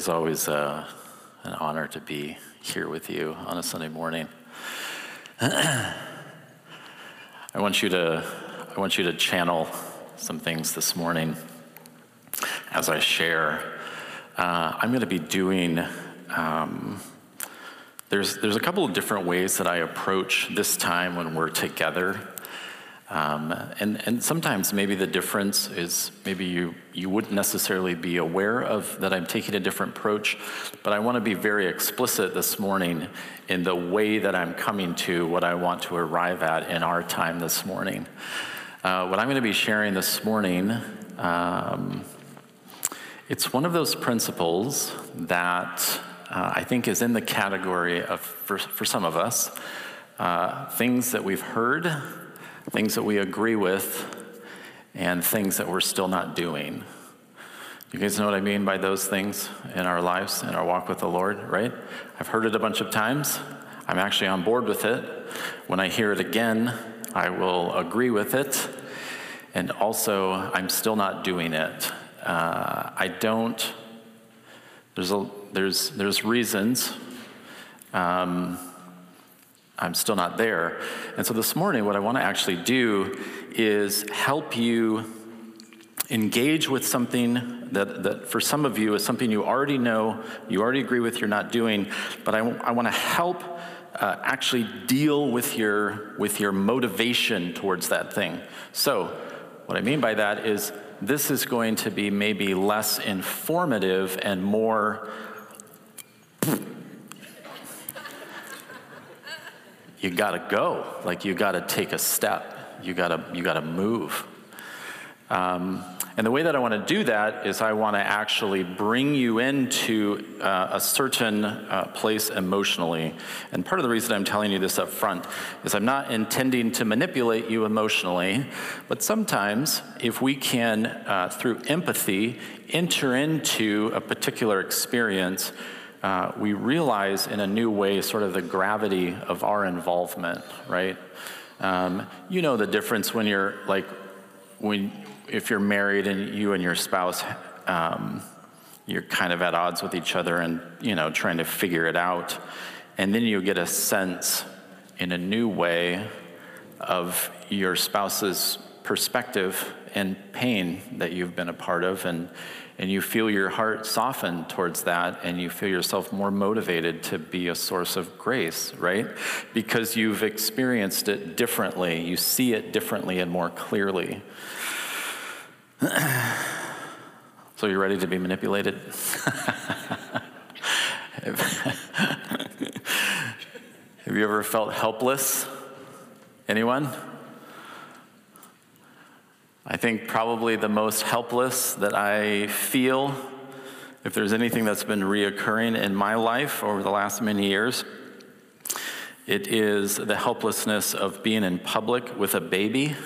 Is always uh, an honor to be here with you on a Sunday morning. I want you to I want you to channel some things this morning as I share. Uh, I'm going to be doing. Um, there's there's a couple of different ways that I approach this time when we're together um, and, and sometimes maybe the difference is maybe you, you wouldn't necessarily be aware of that I'm taking a different approach, but I want to be very explicit this morning in the way that I'm coming to what I want to arrive at in our time this morning. Uh, what I'm going to be sharing this morning, um, it's one of those principles that uh, I think is in the category of, for, for some of us, uh, things that we've heard things that we agree with, and things that we're still not doing. You guys know what I mean by those things in our lives, in our walk with the Lord, right? I've heard it a bunch of times. I'm actually on board with it. When I hear it again, I will agree with it. And also, I'm still not doing it. Uh, I don't, there's, a, there's, there's reasons. Um, I'm still not there. And so this morning, what I want to actually do is help you engage with something that, that for some of you is something you already know, you already agree with, you're not doing, but I, I want to help uh, actually deal with your, with your motivation towards that thing. So, what I mean by that is this is going to be maybe less informative and more you got to go. Like you got to take a step. You got to you got to move. Um, and the way that I want to do that is I want to actually bring you into uh, a certain uh, place emotionally. And part of the reason I'm telling you this up front is I'm not intending to manipulate you emotionally, but sometimes if we can, uh, through empathy, enter into a particular experience, uh, we realize in a new way sort of the gravity of our involvement, right? Um, you know the difference when you're like, when if you're married and you and your spouse, um, you're kind of at odds with each other and you know trying to figure it out, and then you get a sense in a new way of your spouse's perspective and pain that you've been a part of and and you feel your heart soften towards that and you feel yourself more motivated to be a source of grace, right? Because you've experienced it differently, you see it differently and more clearly. so you're ready to be manipulated? Have you ever felt helpless? Anyone? I think probably the most helpless that I feel, if there's anything that's been reoccurring in my life over the last many years, it is the helplessness of being in public with a baby.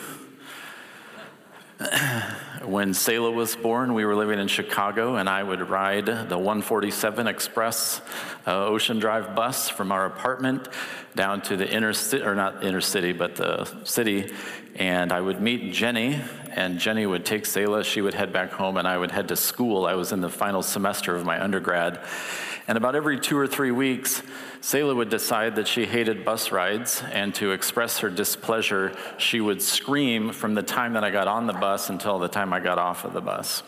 when Selah was born, we were living in Chicago, and I would ride the 147 Express uh, Ocean Drive bus from our apartment down to the inner city, or not inner city, but the city, and I would meet Jenny, and Jenny would take Selah. She would head back home, and I would head to school. I was in the final semester of my undergrad. And about every two or three weeks, Selah would decide that she hated bus rides, and to express her displeasure, she would scream from the time that I got on the bus until the time I got off of the bus.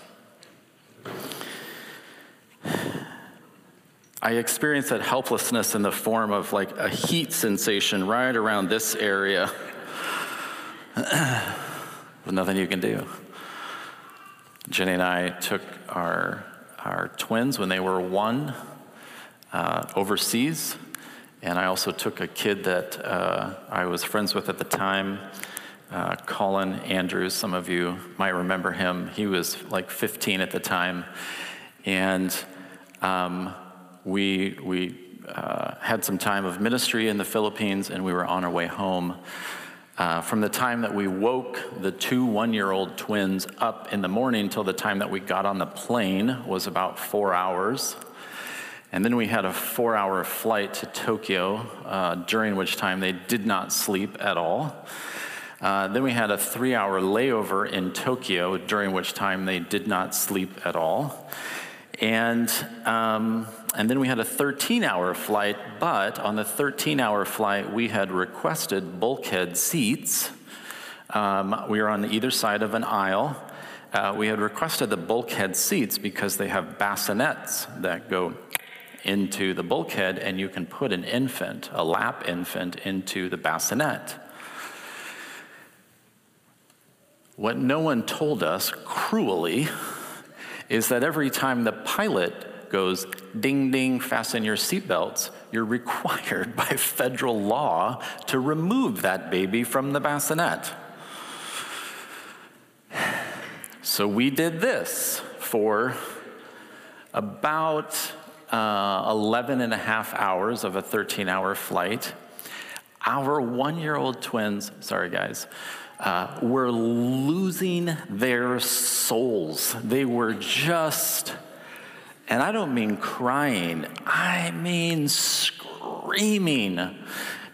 I experienced that helplessness in the form of like a heat sensation right around this area. With nothing you can do. Jenny and I took our, our twins when they were one uh, overseas. And I also took a kid that uh, I was friends with at the time, uh, Colin Andrews. Some of you might remember him. He was like 15 at the time. And um, we, we uh, had some time of ministry in the Philippines, and we were on our way home. Uh, from the time that we woke the two one year old twins up in the morning till the time that we got on the plane was about four hours. And then we had a four hour flight to Tokyo, uh, during which time they did not sleep at all. Uh, then we had a three hour layover in Tokyo, during which time they did not sleep at all. And, um, and then we had a 13 hour flight, but on the 13 hour flight, we had requested bulkhead seats. Um, we were on either side of an aisle. Uh, we had requested the bulkhead seats because they have bassinets that go into the bulkhead, and you can put an infant, a lap infant, into the bassinet. What no one told us cruelly is that every time the pilot goes ding ding, fasten your seatbelts, you're required by federal law to remove that baby from the bassinet. So we did this for about uh, 11 and a half hours of a 13 hour flight. Our one year old twins, sorry guys, uh, were losing their souls. They were just, and I don't mean crying, I mean screaming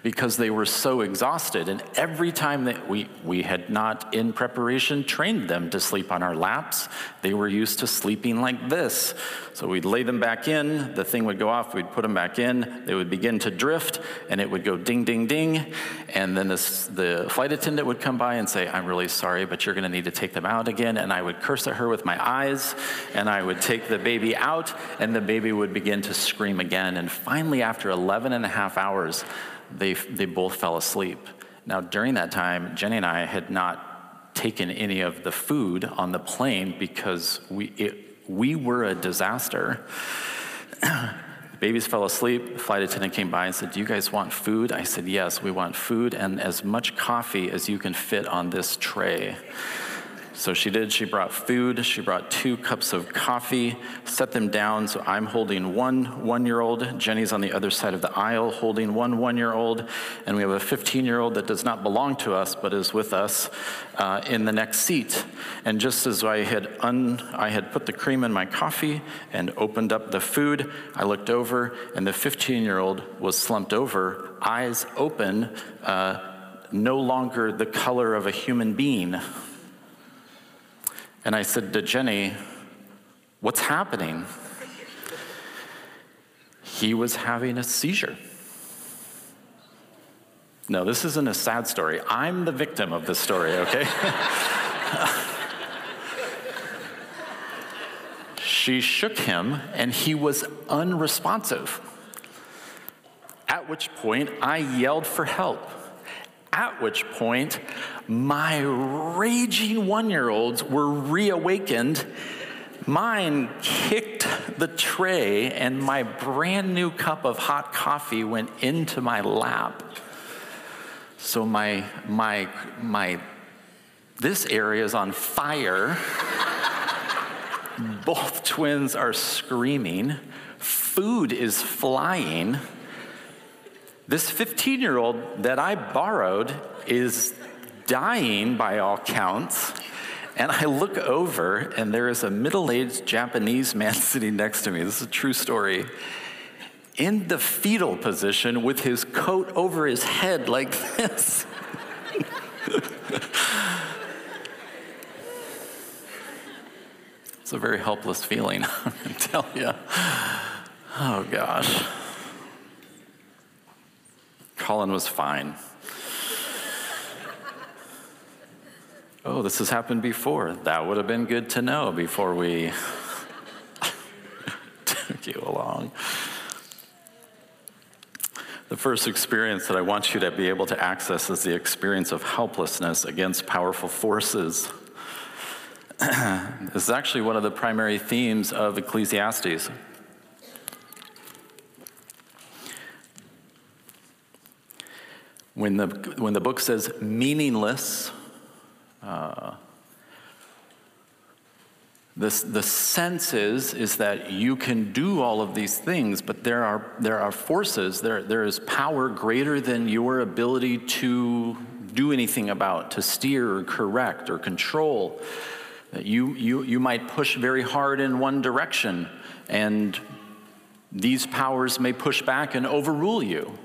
because they were so exhausted. And every time that we, we had not, in preparation, trained them to sleep on our laps, they were used to sleeping like this. So we'd lay them back in, the thing would go off, we'd put them back in, they would begin to drift, and it would go ding, ding, ding. And then this, the flight attendant would come by and say, I'm really sorry, but you're going to need to take them out again. And I would curse at her with my eyes, and I would take the baby out, and the baby would begin to scream again. And finally, after 11 and a half hours, they, they both fell asleep. Now, during that time, Jenny and I had not taken any of the food on the plane because we, it, we were a disaster. babies fell asleep. The flight attendant came by and said, Do you guys want food? I said, Yes, we want food and as much coffee as you can fit on this tray. So she did. She brought food. She brought two cups of coffee, set them down. So I'm holding one one year old. Jenny's on the other side of the aisle holding one one year old. And we have a 15 year old that does not belong to us but is with us uh, in the next seat. And just as I had, un, I had put the cream in my coffee and opened up the food, I looked over and the 15 year old was slumped over, eyes open, uh, no longer the color of a human being. And I said to Jenny, What's happening? He was having a seizure. No, this isn't a sad story. I'm the victim of this story, okay? she shook him and he was unresponsive. At which point I yelled for help. At which point my raging one year olds were reawakened. Mine kicked the tray, and my brand new cup of hot coffee went into my lap. So my, my, my, this area is on fire. Both twins are screaming. Food is flying. This 15 year old that I borrowed is dying by all counts. And I look over, and there is a middle aged Japanese man sitting next to me. This is a true story. In the fetal position with his coat over his head like this. it's a very helpless feeling, I tell you. Oh, gosh. Colin was fine. Oh, this has happened before. That would have been good to know before we took you along. The first experience that I want you to be able to access is the experience of helplessness against powerful forces. this is actually one of the primary themes of Ecclesiastes. When the, when the book says meaningless, uh, the sense is, is that you can do all of these things, but there are, there are forces, there, there is power greater than your ability to do anything about, to steer or correct or control. You, you, you might push very hard in one direction, and these powers may push back and overrule you.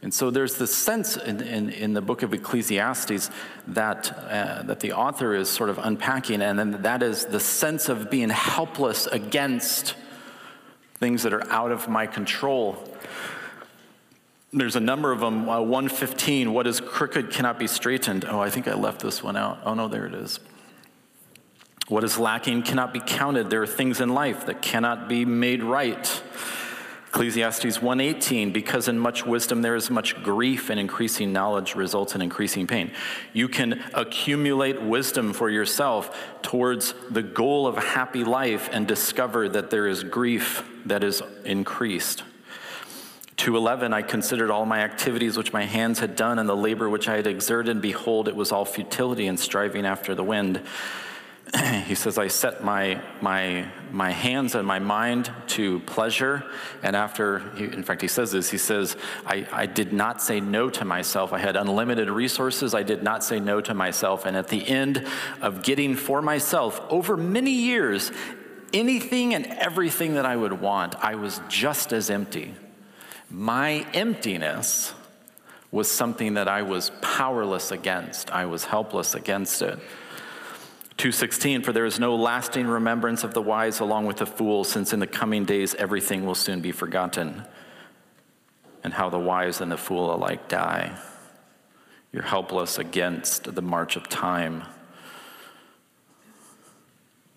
And so there's this sense in, in, in the book of Ecclesiastes that, uh, that the author is sort of unpacking, and then that is the sense of being helpless against things that are out of my control. There's a number of them. Uh, 115, what is crooked cannot be straightened. Oh, I think I left this one out. Oh, no, there it is. What is lacking cannot be counted. There are things in life that cannot be made right. Ecclesiastes 1:18 because in much wisdom there is much grief and increasing knowledge results in increasing pain. You can accumulate wisdom for yourself towards the goal of a happy life and discover that there is grief that is increased. 2:11 I considered all my activities which my hands had done and the labor which I had exerted and behold it was all futility and striving after the wind. he says, I set my, my, my hands and my mind to pleasure. And after, he, in fact, he says this, he says, I, I did not say no to myself. I had unlimited resources. I did not say no to myself. And at the end of getting for myself over many years, anything and everything that I would want, I was just as empty. My emptiness was something that I was powerless against, I was helpless against it. 2:16 for there is no lasting remembrance of the wise along with the fool since in the coming days everything will soon be forgotten and how the wise and the fool alike die. You're helpless against the march of time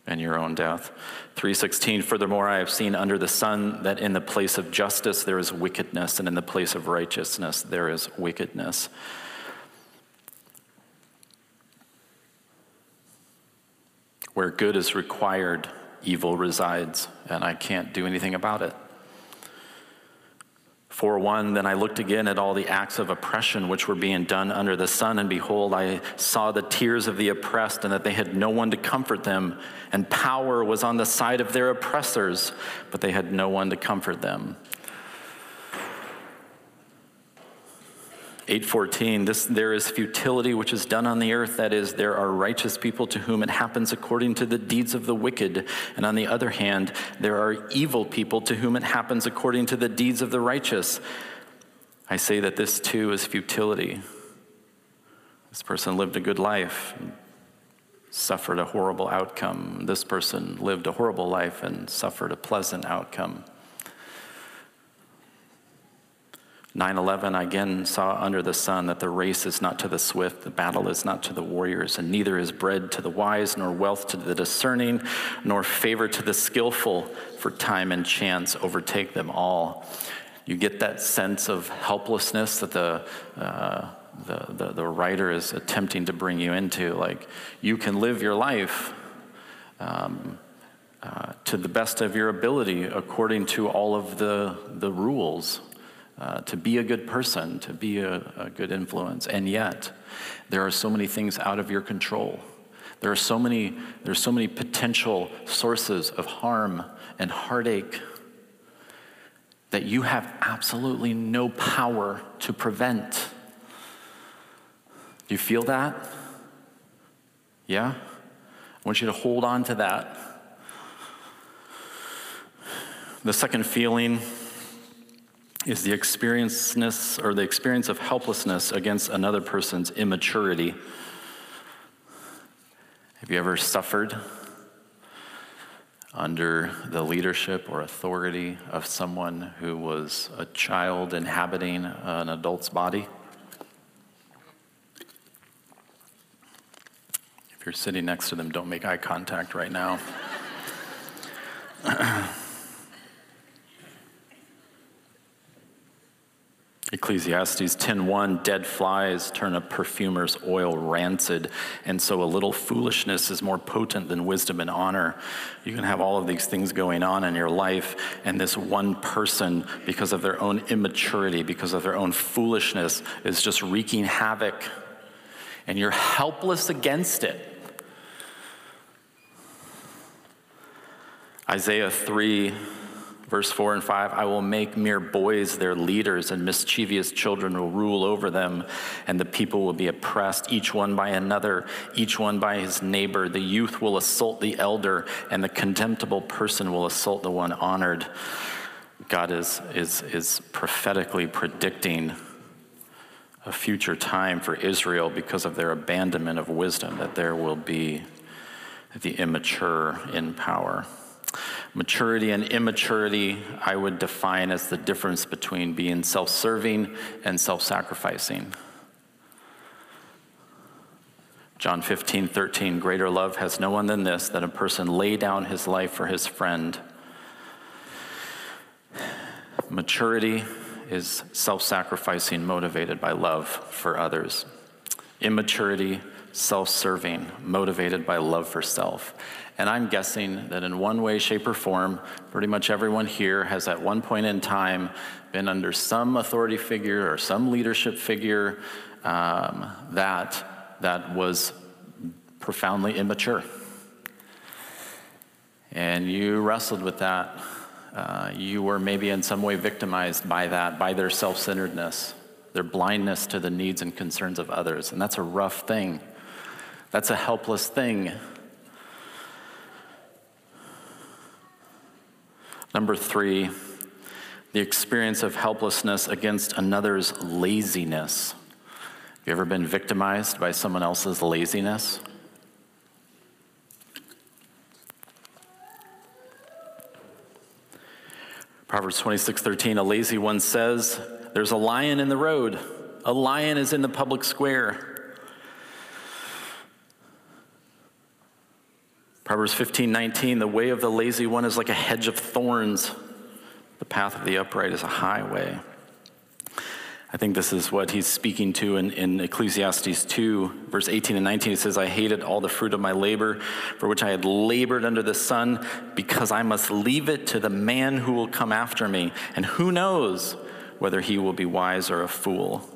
and your own death. 316 furthermore i have seen under the sun that in the place of justice there is wickedness and in the place of righteousness there is wickedness Where good is required, evil resides, and I can't do anything about it. 4 1 Then I looked again at all the acts of oppression which were being done under the sun, and behold, I saw the tears of the oppressed, and that they had no one to comfort them, and power was on the side of their oppressors, but they had no one to comfort them. 8:14 this there is futility which is done on the earth. That is there are righteous people to whom it happens according to the deeds of the wicked. And on the other hand there are evil people to whom it happens according to the deeds of the righteous. I say that this too is futility. This person lived a good life suffered a horrible outcome. This person lived a horrible life and suffered a pleasant outcome 9 11, I again saw under the sun that the race is not to the swift, the battle is not to the warriors, and neither is bread to the wise, nor wealth to the discerning, nor favor to the skillful, for time and chance overtake them all. You get that sense of helplessness that the, uh, the, the, the, writer is attempting to bring you into. Like, you can live your life. Um, uh, to the best of your ability, according to all of the, the rules uh, to be a good person, to be a, a good influence. And yet, there are so many things out of your control. There are so many, there are so many potential sources of harm and heartache that you have absolutely no power to prevent. Do you feel that? Yeah? I want you to hold on to that. The second feeling is the experienceness or the experience of helplessness against another person's immaturity. Have you ever suffered under the leadership or authority of someone who was a child inhabiting an adult's body? If you're sitting next to them, don't make eye contact right now. Ecclesiastes 10:1 dead flies turn a perfumer's oil rancid and so a little foolishness is more potent than wisdom and honor. You can have all of these things going on in your life and this one person because of their own immaturity, because of their own foolishness is just wreaking havoc and you're helpless against it. Isaiah 3 Verse 4 and 5 I will make mere boys their leaders, and mischievous children will rule over them, and the people will be oppressed, each one by another, each one by his neighbor. The youth will assault the elder, and the contemptible person will assault the one honored. God is, is, is prophetically predicting a future time for Israel because of their abandonment of wisdom, that there will be the immature in power. Maturity and immaturity, I would define as the difference between being self serving and self sacrificing. John 15, 13, greater love has no one than this, that a person lay down his life for his friend. Maturity is self sacrificing, motivated by love for others. Immaturity, self serving, motivated by love for self. And I'm guessing that in one way, shape, or form, pretty much everyone here has at one point in time been under some authority figure or some leadership figure um, that that was profoundly immature. And you wrestled with that. Uh, you were maybe in some way victimized by that, by their self centeredness, their blindness to the needs and concerns of others. And that's a rough thing. That's a helpless thing. Number three, the experience of helplessness against another's laziness. You ever been victimized by someone else's laziness? Proverbs 26 13, a lazy one says, There's a lion in the road, a lion is in the public square. Proverbs 15 19, the way of the lazy one is like a hedge of thorns, the path of the upright is a highway. I think this is what he's speaking to in, in, Ecclesiastes 2, verse 18 and 19. He says, I hated all the fruit of my labor, for which I had labored under the sun, because I must leave it to the man who will come after me. And who knows whether he will be wise or a fool?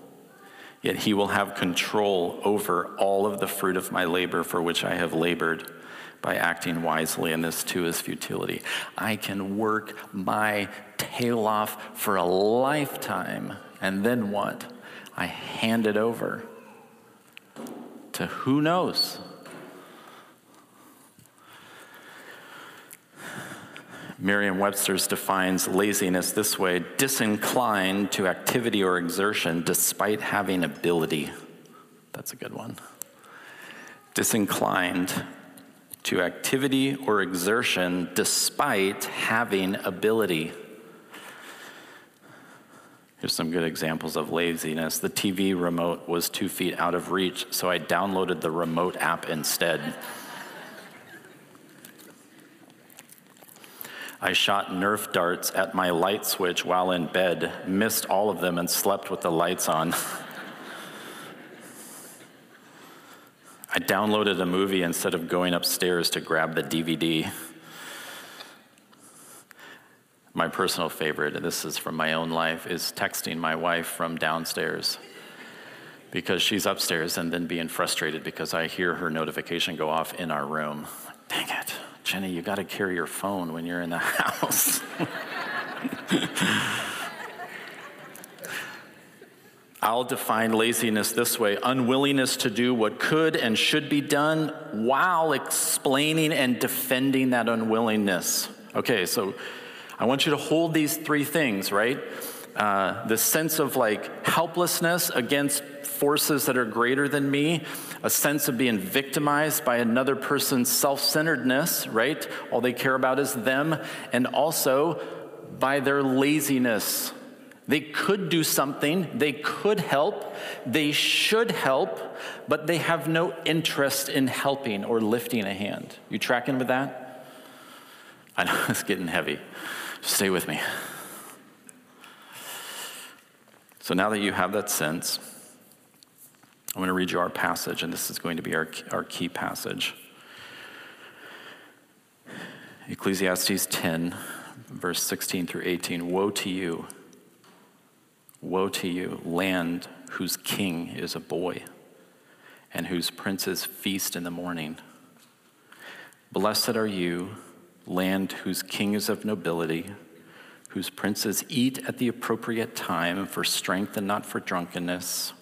Yet he will have control over all of the fruit of my labor for which I have labored by acting wisely, and this too is futility. I can work my tail off for a lifetime and then what? I hand it over to who knows? Merriam Webster's defines laziness this way disinclined to activity or exertion despite having ability. That's a good one. Disinclined to activity or exertion despite having ability. Here's some good examples of laziness. The TV remote was two feet out of reach, so I downloaded the remote app instead. I shot Nerf darts at my light switch while in bed, missed all of them, and slept with the lights on. I downloaded a movie instead of going upstairs to grab the DVD my personal favorite, and this is from my own life, is texting my wife from downstairs because she's upstairs and then being frustrated because I hear her notification go off in our room. Dang it, Jenny, you got to carry your phone when you're in the house. I'll define laziness this way unwillingness to do what could and should be done while explaining and defending that unwillingness. Okay, so I want you to hold these three things, right? Uh, the sense of like helplessness against forces that are greater than me, a sense of being victimized by another person's self centeredness, right? All they care about is them, and also by their laziness. They could do something, they could help, they should help, but they have no interest in helping or lifting a hand. You tracking with that? I know it's getting heavy. Stay with me. So now that you have that sense, I'm going to read you our passage, and this is going to be our, our key passage. Ecclesiastes 10, verse 16 through 18. Woe to you! Woe to you, land whose king is a boy, and whose princes feast in the morning. Blessed are you land whose king is of nobility, whose princes eat at the appropriate time for strength and not for drunkenness.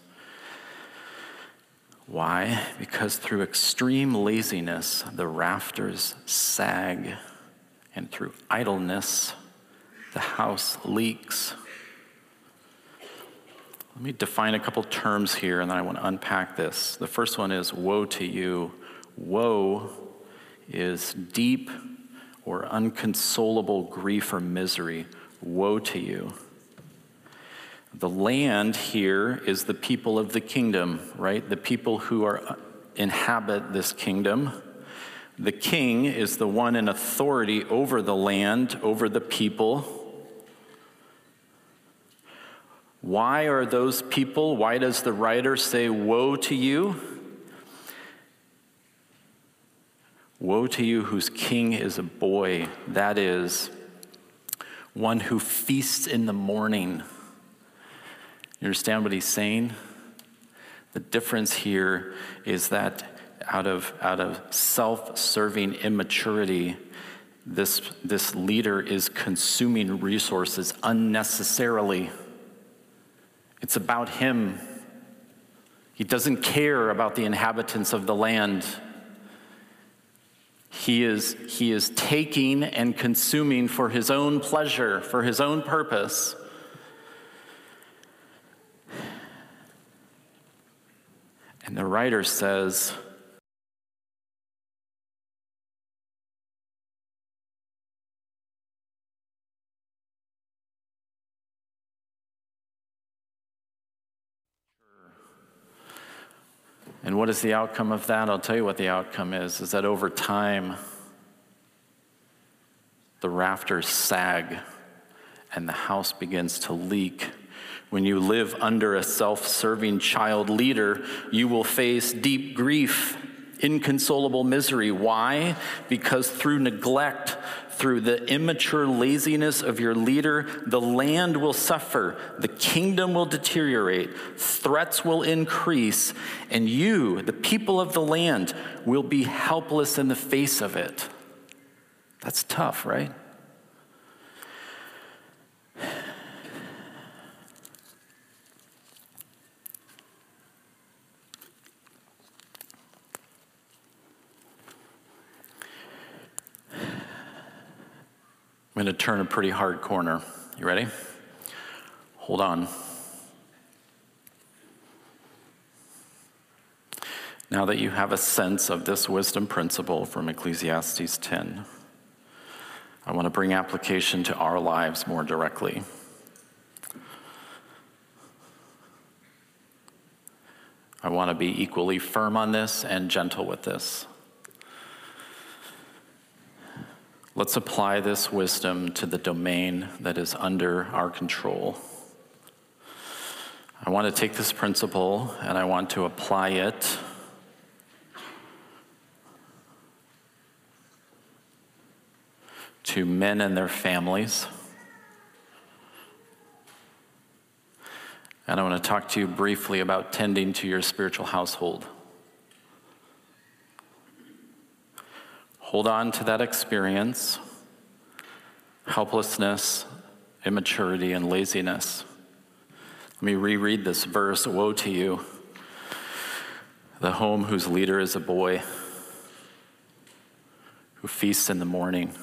Why? Because through extreme laziness, the rafters sag, and through idleness, the house leaks. Let me define a couple terms here, and then I want to unpack this. The first one is woe to you. Woe is deep or unconsolable grief or misery. Woe to you. The land here is the people of the kingdom, right? The people who are uh, inhabit this kingdom. The king is the one in authority over the land, over the people. Why are those people? Why does the writer say, Woe to you? Woe to you whose king is a boy, that is, one who feasts in the morning. You understand what he's saying? The difference here is that out of, out of self serving immaturity, this, this leader is consuming resources unnecessarily. It's about him. He doesn't care about the inhabitants of the land. He is, he is taking and consuming for his own pleasure, for his own purpose. And the writer says, what is the outcome of that? I'll tell you what the outcome is is that over time the rafters sag and the house begins to leak. When you live under a self-serving child leader, you will face deep grief, inconsolable misery. Why? Because through neglect, through the immature laziness of your leader, the land will suffer, the kingdom will deteriorate, threats will increase, and you, the people of the land, will be helpless in the face of it. That's tough, right? I'm going to turn a pretty hard corner. You ready? Hold on. Now that you have a sense of this wisdom principle from Ecclesiastes 10, I want to bring application to our lives more directly. I want to be equally firm on this and gentle with this. Let's apply this wisdom to the domain that is under our control. I want to take this principle and I want to apply it to men and their families. And I want to talk to you briefly about tending to your spiritual household. Hold on to that experience, helplessness, immaturity, and laziness. Let me reread this verse Woe to you, the home whose leader is a boy who feasts in the morning.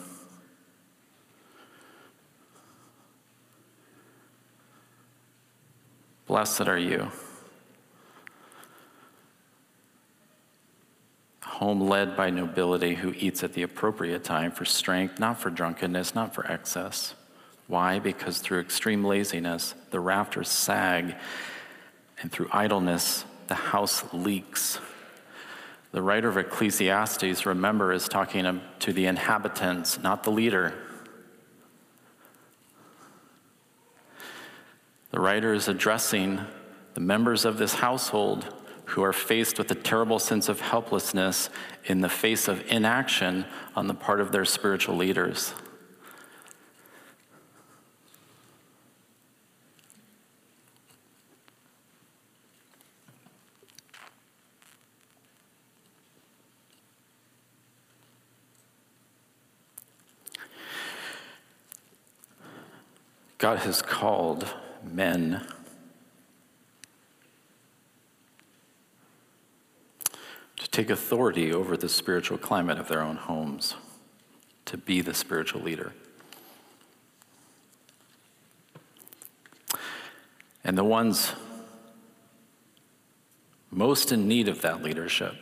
Blessed are you. Home led by nobility who eats at the appropriate time for strength, not for drunkenness, not for excess. Why? Because through extreme laziness, the rafters sag, and through idleness, the house leaks. The writer of Ecclesiastes, remember, is talking to the inhabitants, not the leader. The writer is addressing the members of this household who are faced with a terrible sense of helplessness in the face of inaction on the part of their spiritual leaders. God has called men take authority over the spiritual climate of their own homes, to be the spiritual leader. And the ones most in need of that leadership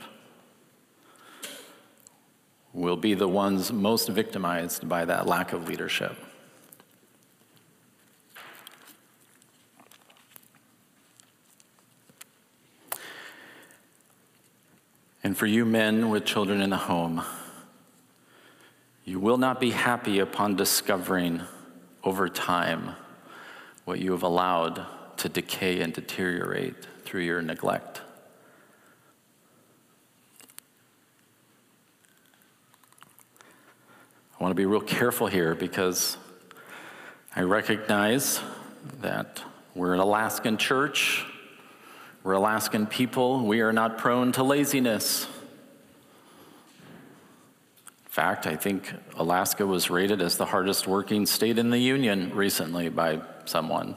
will be the ones most victimized by that lack of leadership. And for you men with children in the home, you will not be happy upon discovering over time what you have allowed to decay and deteriorate through your neglect. I want to be real careful here because I recognize that we're an Alaskan church we're Alaskan people. We are not prone to laziness. In fact, I think Alaska was rated as the hardest working state in the Union recently by someone.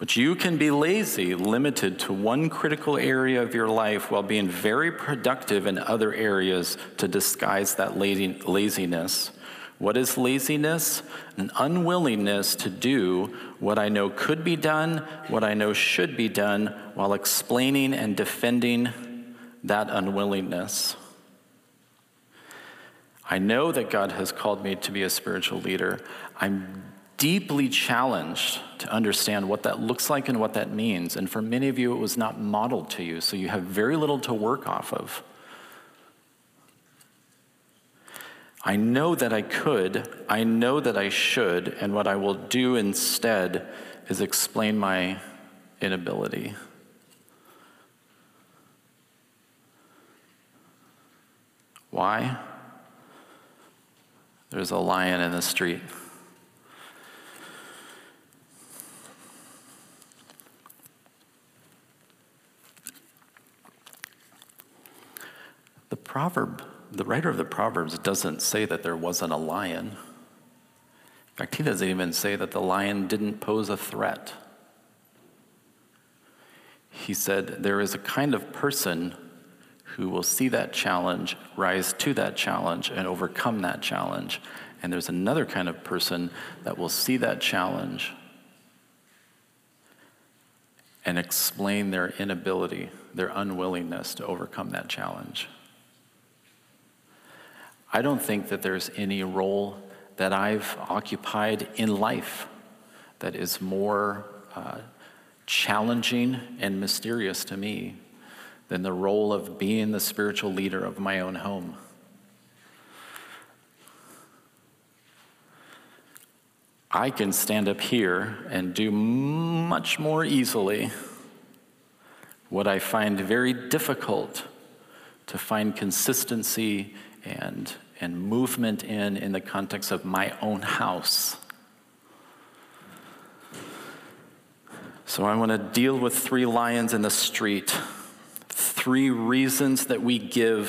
But you can be lazy, limited to one critical area of your life while being very productive in other areas to disguise that laziness. What is laziness? An unwillingness to do what I know could be done, what I know should be done, while explaining and defending that unwillingness. I know that God has called me to be a spiritual leader. I'm deeply challenged to understand what that looks like and what that means. And for many of you, it was not modeled to you, so you have very little to work off of. I know that I could, I know that I should, and what I will do instead is explain my inability. Why? There's a lion in the street. The proverb the writer of the Proverbs doesn't say that there wasn't a lion. In fact, he doesn't even say that the lion didn't pose a threat. He said, There is a kind of person who will see that challenge, rise to that challenge, and overcome that challenge. And there's another kind of person that will see that challenge and explain their inability, their unwillingness to overcome that challenge. I don't think that there's any role that I've occupied in life that is more uh, challenging and mysterious to me than the role of being the spiritual leader of my own home. I can stand up here and do much more easily what I find very difficult to find consistency and, and movement in in the context of my own house. So I want to deal with three lions in the street, three reasons that we give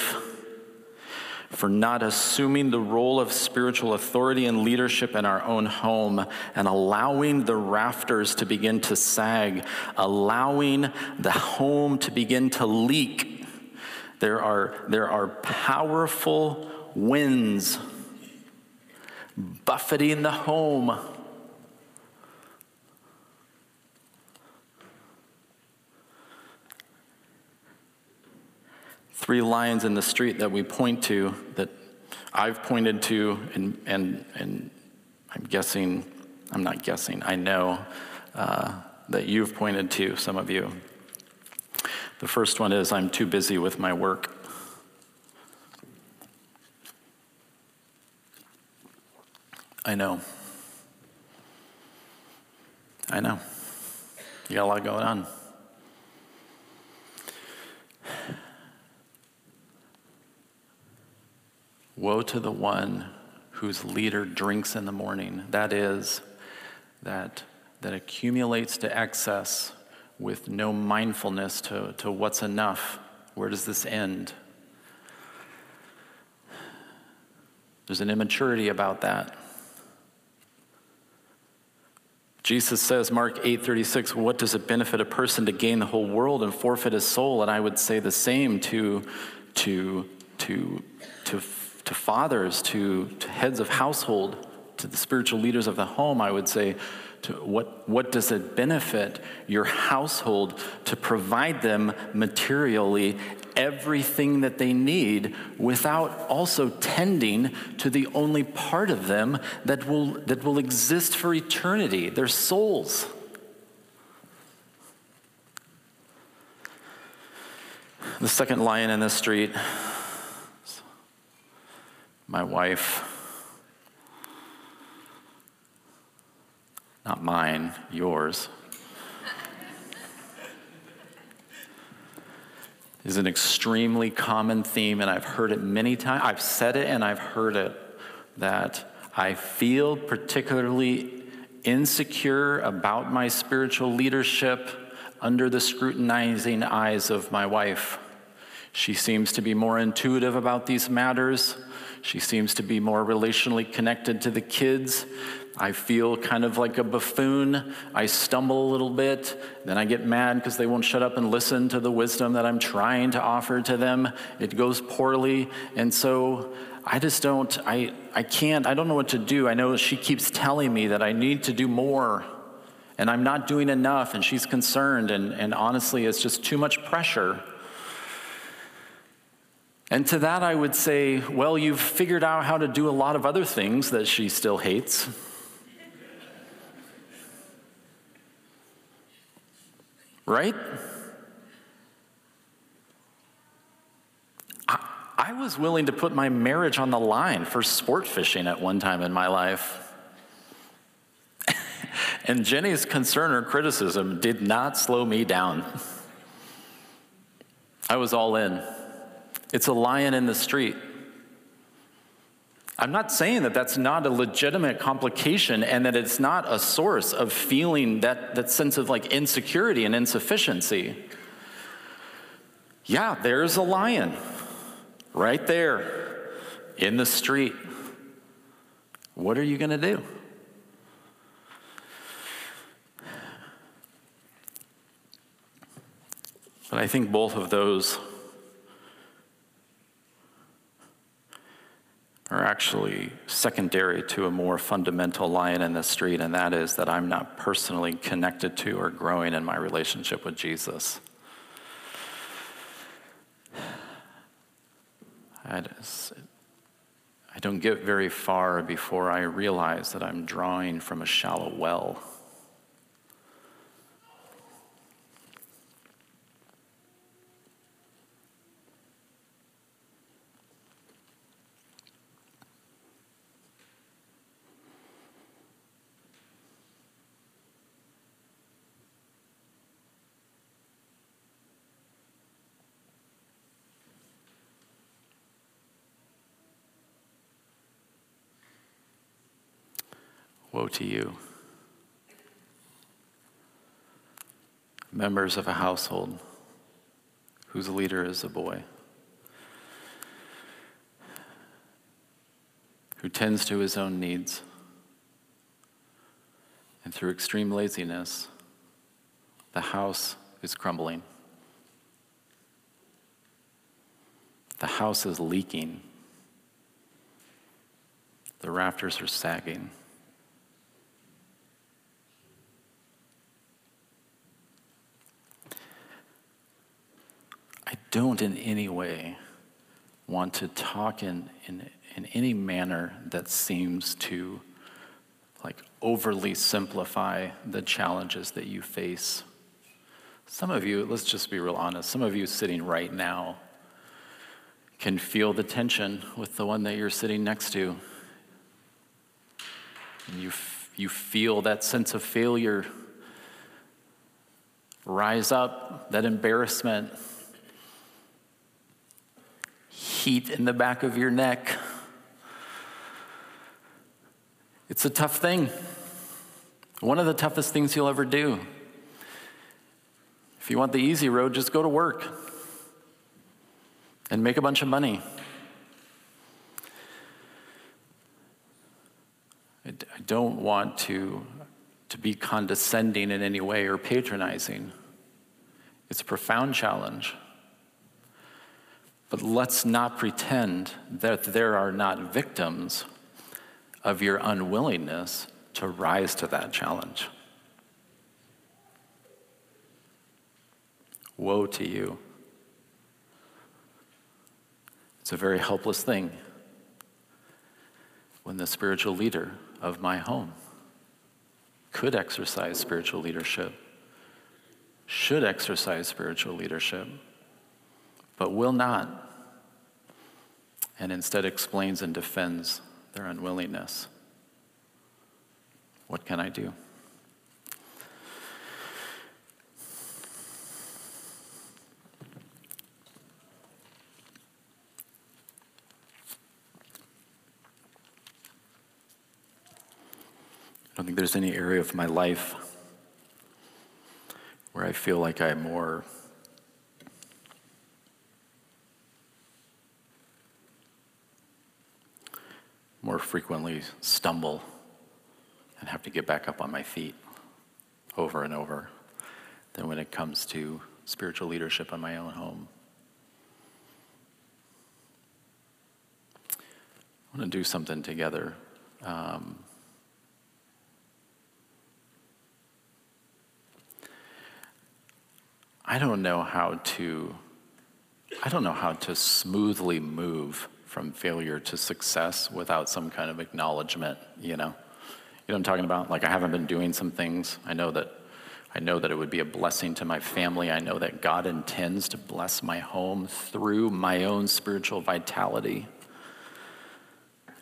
for not assuming the role of spiritual authority and leadership in our own home and allowing the rafters to begin to sag, allowing the home to begin to leak there are, there are powerful winds buffeting the home. Three lions in the street that we point to, that I've pointed to, and, and, and I'm guessing, I'm not guessing, I know uh, that you've pointed to, some of you. The first one is I'm too busy with my work. I know. I know. You got a lot going on. Woe to the one whose leader drinks in the morning. That is, that, that accumulates to excess with no mindfulness to, to what's enough. Where does this end? There's an immaturity about that. Jesus says, Mark 8:36, what does it benefit a person to gain the whole world and forfeit his soul? And I would say the same to, to, to, to, to fathers, to, to heads of household to the spiritual leaders of the home, I would say, to what, what does it benefit your household to provide them materially everything that they need without also tending to the only part of them that will, that will exist for eternity, their souls? The second lion in the street, my wife. Not mine, yours. is an extremely common theme, and I've heard it many times. I've said it and I've heard it that I feel particularly insecure about my spiritual leadership under the scrutinizing eyes of my wife. She seems to be more intuitive about these matters. She seems to be more relationally connected to the kids. I feel kind of like a buffoon. I stumble a little bit. Then I get mad because they won't shut up and listen to the wisdom that I'm trying to offer to them. It goes poorly. And so I just don't, I, I can't, I don't know what to do. I know she keeps telling me that I need to do more and I'm not doing enough, and she's concerned. And, and honestly, it's just too much pressure. And to that, I would say, well, you've figured out how to do a lot of other things that she still hates. Right? I, was willing to put my marriage on the line for sport fishing at one time in my life. and Jenny's concern or criticism did not slow me down. I was all in. It's a lion in the street. I'm not saying that that's not a legitimate complication and that it's not a source of feeling that, that sense of like insecurity and insufficiency. Yeah, there's a lion right there in the street. What are you going to do? But I think both of those are actually secondary to a more fundamental lion in the street, and that is that I'm not personally connected to or growing in my relationship with Jesus. I don't get very far before I realize that I'm drawing from a shallow well. Woe to you. Members of a household whose leader is a boy, who tends to his own needs, and through extreme laziness, the house is crumbling. The house is leaking. The rafters are sagging. I don't in any way want to talk in, in, in any manner that seems to like overly simplify the challenges that you face. Some of you, let's just be real honest, some of you sitting right now can feel the tension with the one that you're sitting next to. And you, f- you feel that sense of failure rise up, that embarrassment heat in the back of your neck. It's a tough thing. One of the toughest things you'll ever do. If you want the easy road, just go to work and make a bunch of money. I don't want to, to be condescending in any way or patronizing. It's a profound challenge. But let's not pretend that there are not victims of your unwillingness to rise to that challenge. Woe to you. It's a very helpless thing when the spiritual leader of my home could exercise spiritual leadership, should exercise spiritual leadership, but will not, and instead explains and defends their unwillingness. What can I do? I don't think there's any area of my life where I feel like I am more more frequently stumble and have to get back up on my feet over and over than when it comes to spiritual leadership in my own home. I want to do something together. Um, I don't know how to I don't know how to smoothly move from failure to success without some kind of acknowledgement, you know. You know I'm talking about? Like I haven't been doing some things. I know that I know that it would be a blessing to my family. I know that God intends to bless my home through my own spiritual vitality.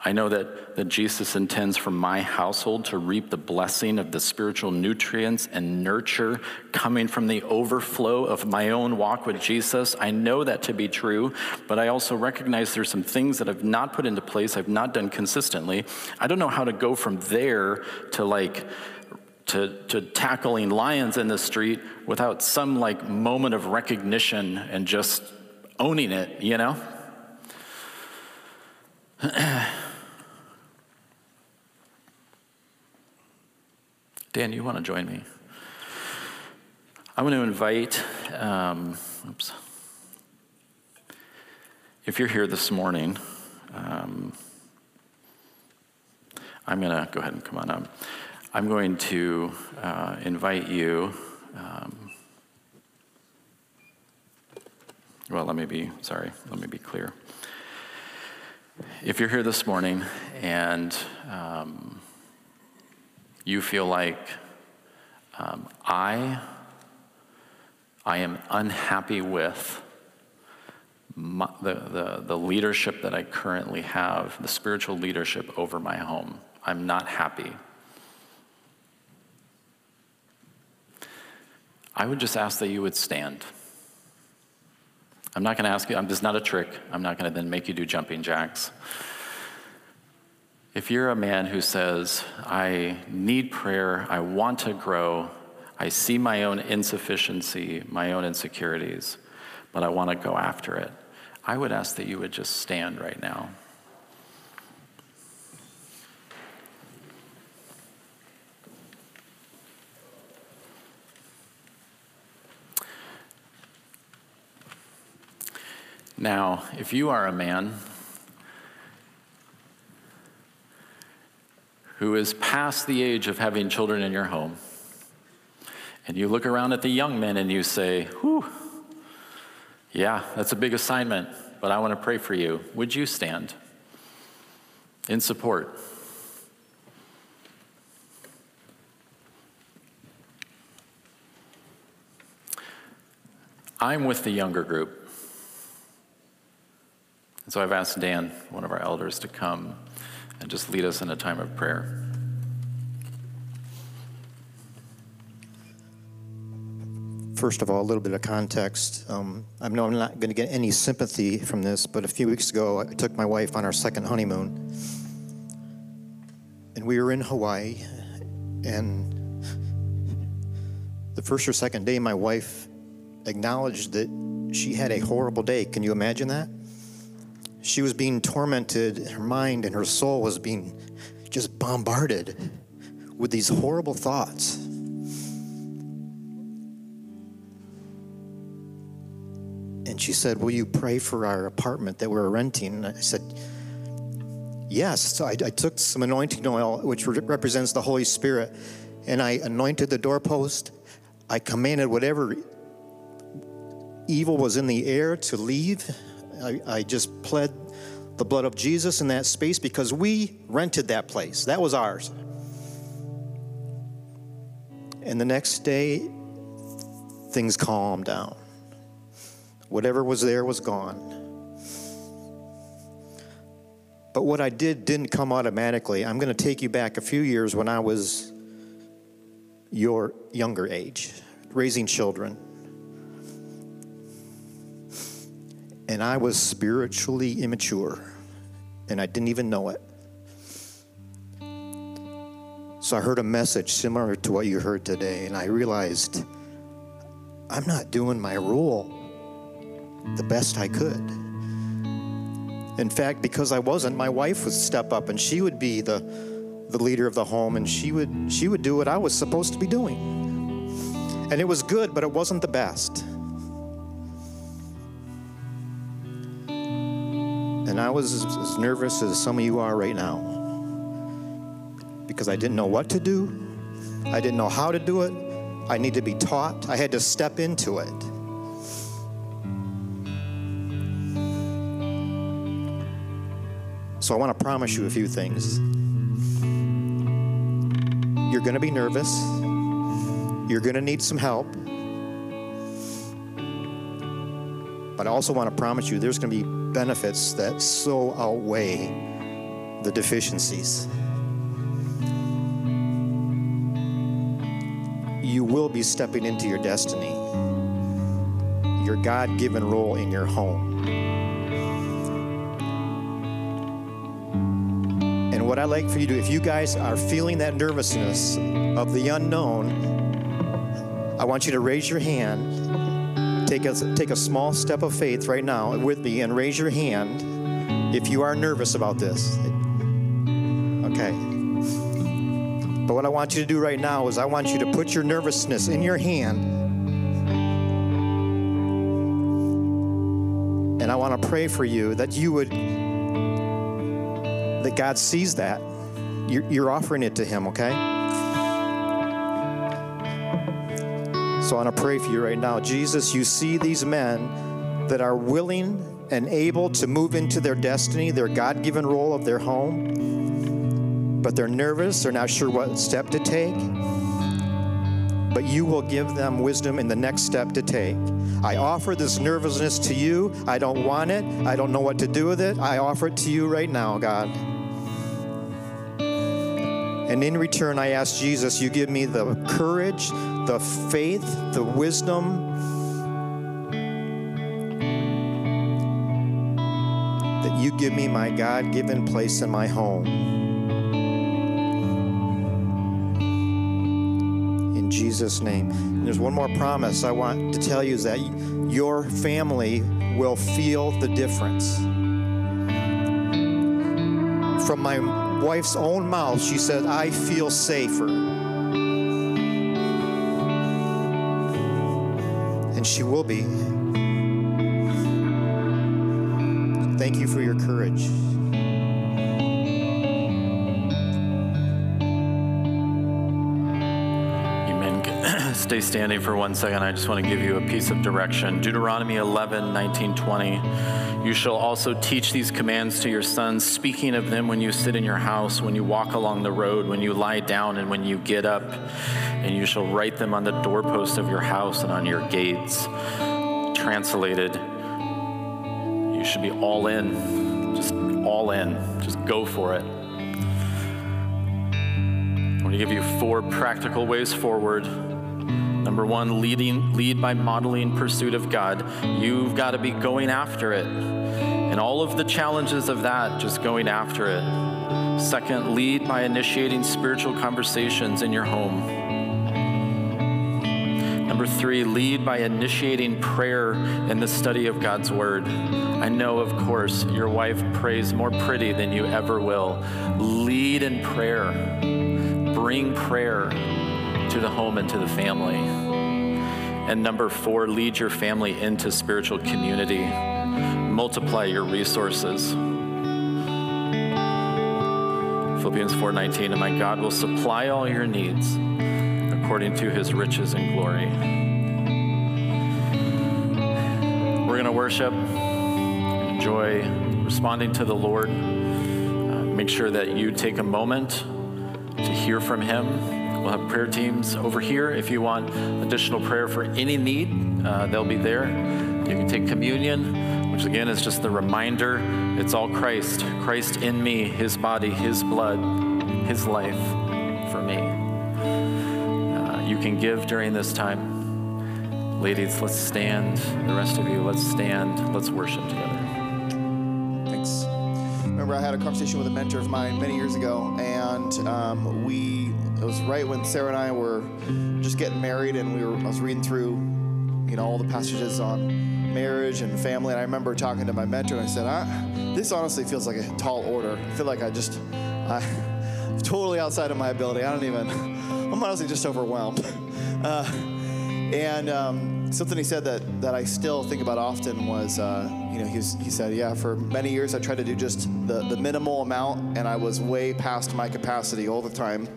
I know that, that Jesus intends for my household to reap the blessing of the spiritual nutrients and nurture coming from the overflow of my own walk with Jesus. I know that to be true, but I also recognize there's some things that I've not put into place, I've not done consistently. I don't know how to go from there to like, to, to tackling lions in the street without some like moment of recognition and just owning it, you know? Dan, you want to join me? I want to invite, um, oops. If you're here this morning, um, I'm going to go ahead and come on up. I'm going to uh, invite you. Um, well, let me be, sorry, let me be clear. If you're here this morning and um, you feel like um, I, I am unhappy with my, the, the, the leadership that I currently have, the spiritual leadership over my home. I'm not happy. I would just ask that you would stand. I'm not going to ask you, this is not a trick. I'm not going to then make you do jumping jacks. If you're a man who says, I need prayer, I want to grow, I see my own insufficiency, my own insecurities, but I want to go after it, I would ask that you would just stand right now. Now, if you are a man who is past the age of having children in your home, and you look around at the young men and you say, Whew, yeah, that's a big assignment, but I want to pray for you. Would you stand in support? I'm with the younger group. And so I've asked Dan, one of our elders, to come and just lead us in a time of prayer. First of all, a little bit of context. Um, I know I'm not going to get any sympathy from this, but a few weeks ago, I took my wife on our second honeymoon. And we were in Hawaii. And the first or second day, my wife acknowledged that she had a horrible day. Can you imagine that? She was being tormented, her mind and her soul was being just bombarded with these horrible thoughts. And she said, Will you pray for our apartment that we're renting? And I said, Yes, so I, I took some anointing oil, which re- represents the Holy Spirit, and I anointed the doorpost. I commanded whatever evil was in the air to leave. I, I just pled the blood of Jesus in that space because we rented that place. That was ours. And the next day, things calmed down. Whatever was there was gone. But what I did didn't come automatically. I'm going to take you back a few years when I was your younger age, raising children. And I was spiritually immature, and I didn't even know it. So I heard a message similar to what you heard today, and I realized I'm not doing my role the best I could. In fact, because I wasn't, my wife would step up and she would be the, the leader of the home and she would, she would do what I was supposed to be doing. And it was good, but it wasn't the best. And I was as, nervous as some of you are right now because I didn't know what to do, I didn't know how to do it. I need to be taught. I had to step into it. So I want to promise you a few things. You're going to be nervous. You're going to need some help. But I also want to promise you there's going to be benefits that so outweigh the deficiencies. You will be stepping into your destiny, your God given role in your home. And what I'd like for you to do, if you guys are feeling that nervousness of the unknown, I want you to raise your hand. Take a, take a small step of faith right now with me and raise your hand if you are nervous about this. Okay. But what I want you to do right now is I want you to put your nervousness in your hand. And I want to pray for you that you would that God sees that. You're, you're offering it to Him, okay? So I want to pray for you right now. Jesus, you see these men that are willing and able to move into their destiny, their God given role of their home, but they're nervous, they're not sure what step to take. But you will give them wisdom in the next step to take. I offer this nervousness to you. I don't want it. I don't know what to do with it. I offer it to you right now, God. And in return, I ask Jesus, you give me the courage, the faith, the wisdom. That you give me my God given place in my home. In Jesus' name. And there's one more promise I want to tell you is that your family will feel the difference. From my wife's own mouth, she said, I feel safer. And she will be. Thank you for your courage. Stay standing for one second. I just want to give you a piece of direction. Deuteronomy 11, 19, 20. You shall also teach these commands to your sons, speaking of them when you sit in your house, when you walk along the road, when you lie down, and when you get up. And you shall write them on the doorposts of your house and on your gates. Translated, you should be all in. Just all in. Just go for it. I'm going to give you four practical ways forward. Number one, leading, lead by modeling pursuit of God. You've got to be going after it. And all of the challenges of that, just going after it. Second, lead by initiating spiritual conversations in your home. Number three, lead by initiating prayer in the study of God's Word. I know, of course, your wife prays more pretty than you ever will. Lead in prayer, bring prayer to the home and to the family. And number four, lead your family into spiritual community. Multiply your resources. Philippians 4:19, and my God will supply all your needs according to his riches and glory. We're going to worship, enjoy responding to the Lord. Uh, make sure that you take a moment to hear from him. We'll have prayer teams over here. If you want additional prayer for any need, uh, they'll be there. You can take communion, which again is just the reminder it's all Christ. Christ in me, his body, his blood, his life for me. Uh, you can give during this time. Ladies, let's stand. The rest of you, let's stand. Let's worship together. Thanks. Remember, I had a conversation with a mentor of mine many years ago, and um, we, it was right when Sarah and I were just getting married, and we were, I was reading through, you know, all the passages on marriage and family, and I remember talking to my mentor, and I said, this honestly feels like a tall order. I feel like I just, I, am totally outside of my ability. I don't even, I'm honestly just overwhelmed. Uh, and um, something he said that, that I still think about often was, uh, you know, he, he said, yeah, for many years I tried to do just the, the minimal amount and I was way past my capacity all the time.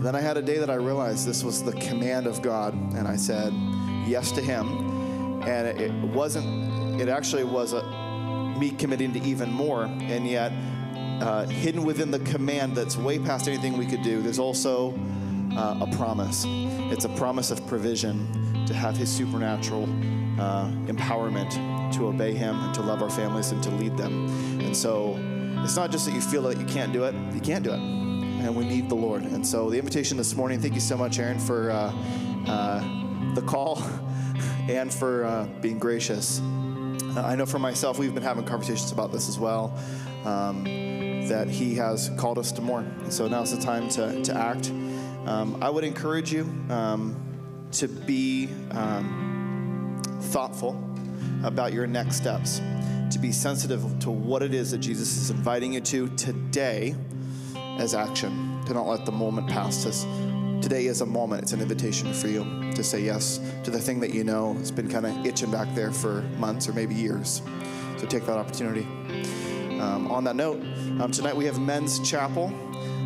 Then I had a day that I realized this was the command of God and I said yes to him. And it, it wasn't, it actually was a, me committing to even more. And yet, uh, hidden within the command that's way past anything we could do, there's also uh, a promise. It's a promise of provision to have His supernatural uh, empowerment to obey Him and to love our families and to lead them. And so it's not just that you feel that you can't do it, you can't do it. And we need the Lord. And so the invitation this morning, thank you so much, Aaron, for uh, uh, the call and for uh, being gracious. Uh, I know for myself, we've been having conversations about this as well. Um, that He has called us to more. And so now's the time to, to act. Um, I would encourage you um, to be um, thoughtful about your next steps, to be sensitive to what it is that Jesus is inviting you to today as action. to not let the moment pass us. Today is a moment, it's an invitation for you to say yes to the thing that you know has been kind of itching back there for months or maybe years. So take that opportunity. Um, on that note, um, tonight we have men's chapel.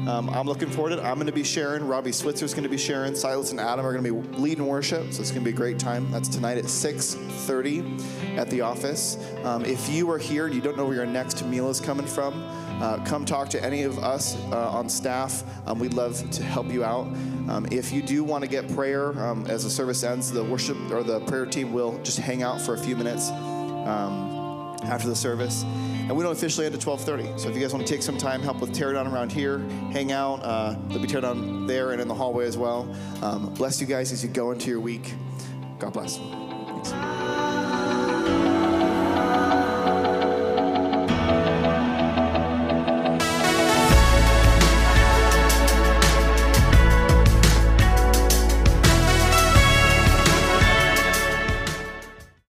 Um, I'm looking forward to it. I'm going to be sharing. Robbie Switzer is going to be sharing. Silas and Adam are going to be leading worship, so it's going to be a great time. That's tonight at 6:30 at the office. Um, if you are here and you don't know where your next meal is coming from, uh, come talk to any of us uh, on staff. Um, we'd love to help you out. Um, if you do want to get prayer um, as the service ends, the worship or the prayer team will just hang out for a few minutes um, after the service. And we don't officially end at 12:30. So if you guys want to take some time, help with tear down around here, hang out. Uh, there'll be tear down there and in the hallway as well. Um, bless you guys as you go into your week. God bless. Thanks.